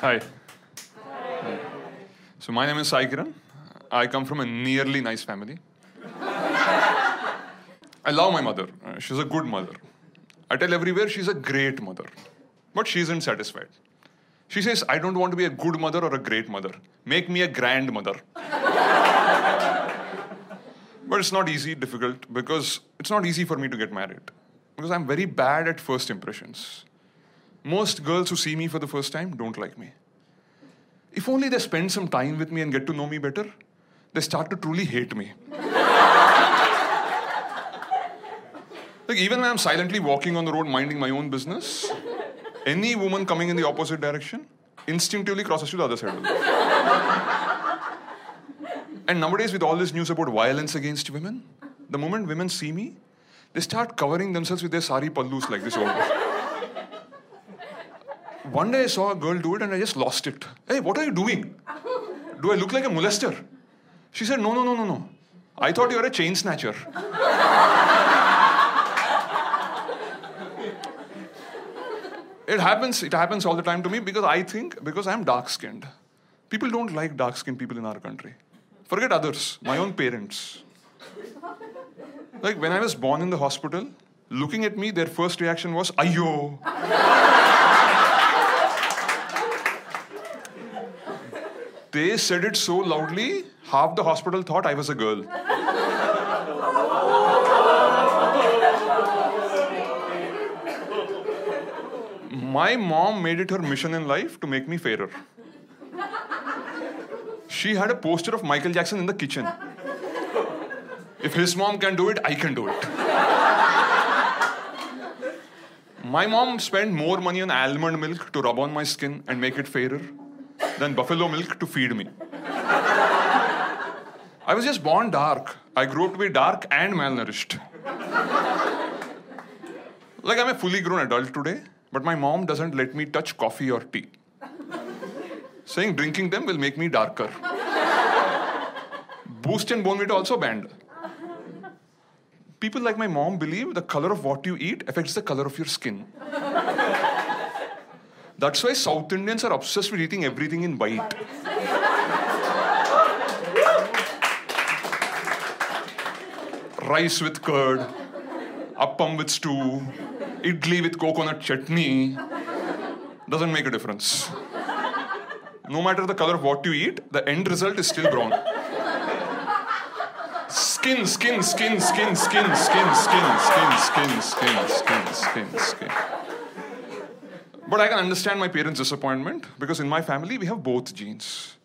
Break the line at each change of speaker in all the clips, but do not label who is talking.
Hi. So my name is Sai Kiran. I come from a nearly nice family. I love my mother. Uh, she's a good mother. I tell everywhere she's a great mother. But she isn't satisfied. She says, I don't want to be a good mother or a great mother. Make me a grandmother. but it's not easy, difficult, because it's not easy for me to get married. Because I'm very bad at first impressions. Most girls who see me for the first time don't like me. If only they spend some time with me and get to know me better, they start to truly hate me. like, even when I'm silently walking on the road minding my own business, any woman coming in the opposite direction instinctively crosses to the other side of the road. And nowadays, with all this news about violence against women, the moment women see me, they start covering themselves with their sari pallus like this over. One day I saw a girl do it and I just lost it. Hey, what are you doing? Do I look like a molester? She said, No, no, no, no, no. I thought you were a chain snatcher. it happens, it happens all the time to me because I think, because I'm dark skinned. People don't like dark skinned people in our country. Forget others, my own parents. Like when I was born in the hospital, looking at me, their first reaction was, Ayo. They said it so loudly, half the hospital thought I was a girl. My mom made it her mission in life to make me fairer. She had a poster of Michael Jackson in the kitchen. If his mom can do it, I can do it. My mom spent more money on almond milk to rub on my skin and make it fairer than buffalo milk to feed me. I was just born dark. I grew up to be dark and malnourished. Like I'm a fully grown adult today, but my mom doesn't let me touch coffee or tea. Saying drinking them will make me darker. Boost and Bournvita also banned. People like my mom believe the color of what you eat affects the color of your skin. That's why South Indians are obsessed with eating everything in white. Rice with curd, appam with stew, idli with coconut chutney. Doesn't make a difference. No matter the color of what you eat, the end result is still brown. Skin, skin, skin, skin, skin, skin, skin, skin, skin, skin, skin, skin, skin. But I can understand my parents' disappointment because in my family we have both genes.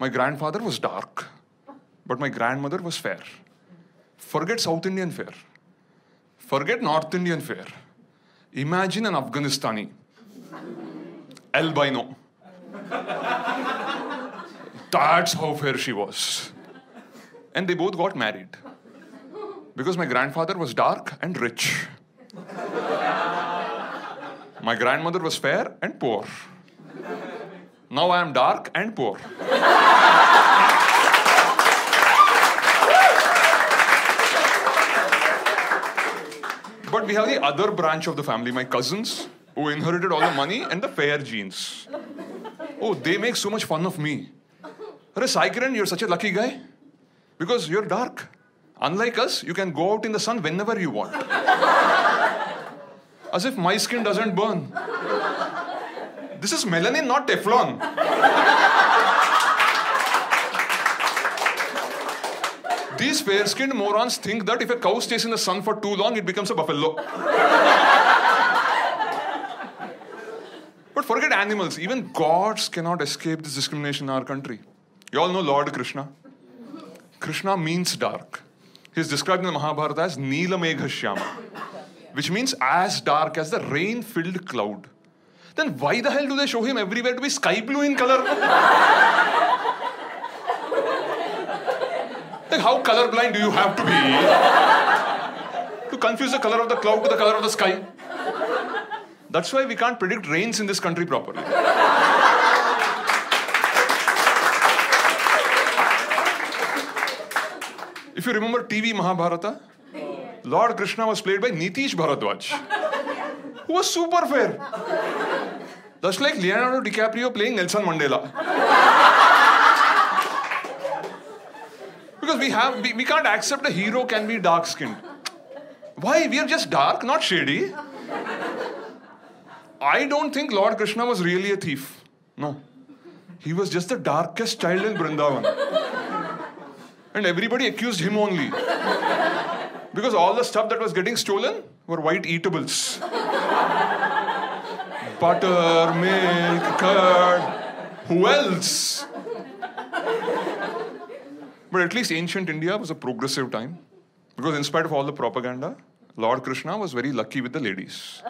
My grandfather was dark, but my grandmother was fair. Forget South Indian fair. Forget North Indian fair. Imagine an Afghanistani. Albino. That's how fair she was. And they both got married. Because my grandfather was dark and rich. My grandmother was fair and poor. Now I am dark and poor. but we have the other branch of the family, my cousins, who inherited all the money and the fair genes. Oh, they make so much fun of me. Sai you're such a lucky guy. Because you're dark. Unlike us, you can go out in the sun whenever you want. As if my skin doesn't burn. This is melanin, not Teflon. These fair skinned morons think that if a cow stays in the sun for too long, it becomes a buffalo. but forget animals, even gods cannot escape this discrimination in our country. You all know Lord Krishna. Krishna means dark. He's described in the Mahabharata as Neela Shyama, which means as dark as the rain filled cloud. Then why the hell do they show him everywhere to be sky blue in color? like, how colorblind do you have to be to confuse the color of the cloud with the color of the sky? That's why we can't predict rains in this country properly. If you remember TV Mahabharata, Lord Krishna was played by Nitish Bharadwaj, who was super fair. That's like Leonardo DiCaprio playing Nelson Mandela. because we have we, we can't accept a hero can be dark skinned. Why? We are just dark, not shady. I don't think Lord Krishna was really a thief. No. He was just the darkest child in Brindavan. And everybody accused him only. Because all the stuff that was getting stolen were white eatables butter, milk, curd. Who else? But at least ancient India was a progressive time. Because in spite of all the propaganda, Lord Krishna was very lucky with the ladies.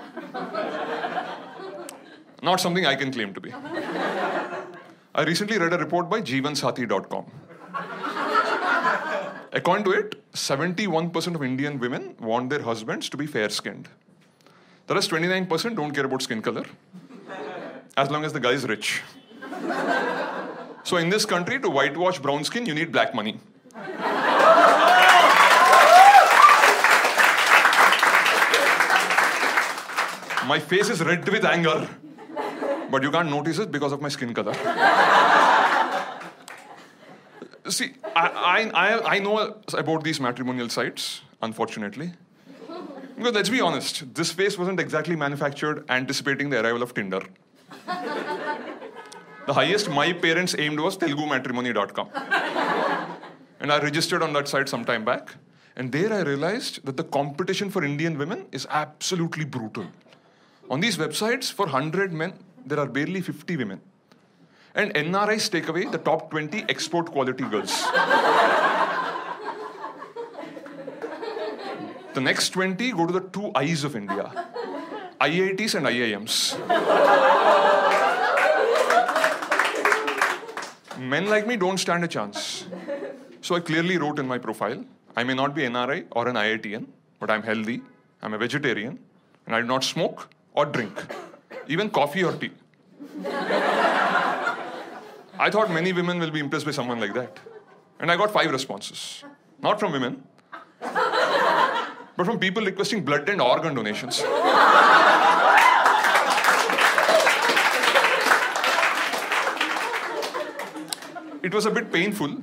Not something I can claim to be. I recently read a report by jeevansathi.com. According to it, 71% of Indian women want their husbands to be fair skinned. The rest 29% don't care about skin color, as long as the guy is rich. So, in this country, to whitewash brown skin, you need black money. My face is red with anger, but you can't notice it because of my skin color. See, I, I, I know about these matrimonial sites, unfortunately. Because let's be honest, this face wasn't exactly manufactured anticipating the arrival of Tinder. the highest my parents aimed was telugumatrimony.com. and I registered on that site some time back. And there I realized that the competition for Indian women is absolutely brutal. On these websites, for 100 men, there are barely 50 women. And NRIs take away the top 20 export quality girls. The next 20 go to the two eyes of India IITs and IIMs. Men like me don't stand a chance. So I clearly wrote in my profile I may not be NRI or an IITian, but I'm healthy, I'm a vegetarian, and I do not smoke or drink, even coffee or tea. I thought many women will be impressed by someone like that. And I got five responses. Not from women, but from people requesting blood and organ donations. it was a bit painful,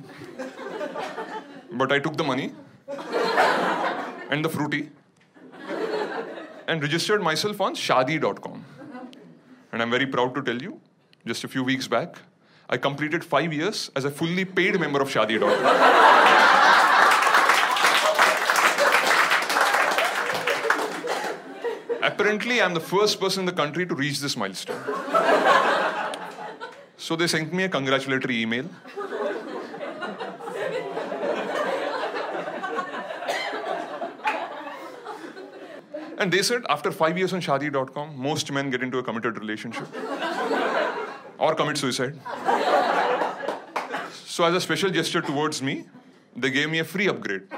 but I took the money and the fruity and registered myself on shaadi.com. And I'm very proud to tell you, just a few weeks back, I completed five years as a fully paid member of shaadi.com. Apparently, I'm the first person in the country to reach this milestone. so they sent me a congratulatory email. And they said after five years on Shaadi.com, most men get into a committed relationship or commit suicide. So, as a special gesture towards me, they gave me a free upgrade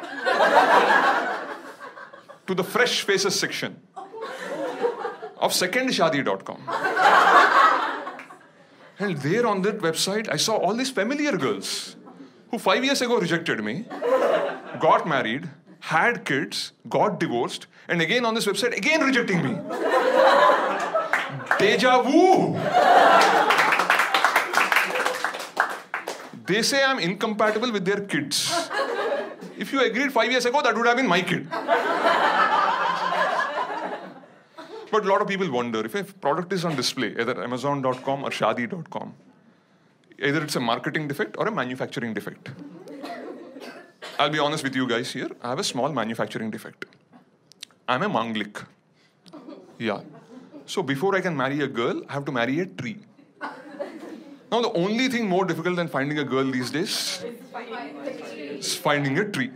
to the Fresh Faces section of secondshaadi.com. and there on that website, I saw all these familiar girls who five years ago rejected me, got married, had kids, got divorced, and again on this website, again rejecting me. Deja vu. They say I'm incompatible with their kids. If you agreed five years ago, that would have been my kid. But a lot of people wonder if a product is on display, either Amazon.com or Shaadi.com, either it's a marketing defect or a manufacturing defect. I'll be honest with you guys here. I have a small manufacturing defect. I'm a Manglik. Yeah. So before I can marry a girl, I have to marry a tree. Now, the only thing more difficult than finding a girl these days is finding a tree.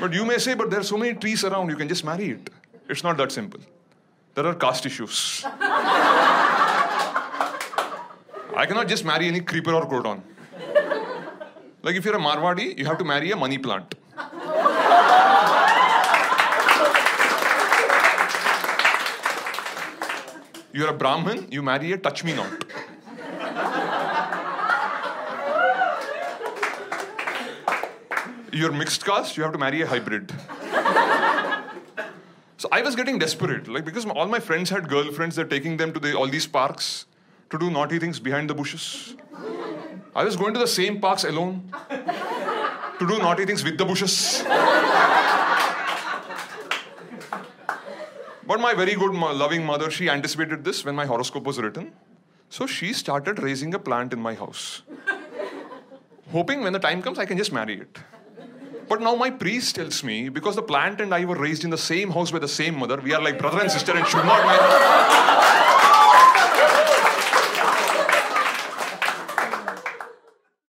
But you may say, but there are so many trees around, you can just marry it. It's not that simple there are caste issues. I cannot just marry any creeper or croton. Like if you're a Marwadi, you have to marry a money plant. You're a Brahmin, you marry a touch me not. You're mixed caste, you have to marry a hybrid. So I was getting desperate, like because all my friends had girlfriends, they're taking them to the, all these parks to do naughty things behind the bushes. I was going to the same parks alone to do naughty things with the bushes. But my very good, loving mother, she anticipated this when my horoscope was written. So she started raising a plant in my house. Hoping when the time comes, I can just marry it. But now my priest tells me, because the plant and I were raised in the same house by the same mother, we are like brother and sister and should not marry.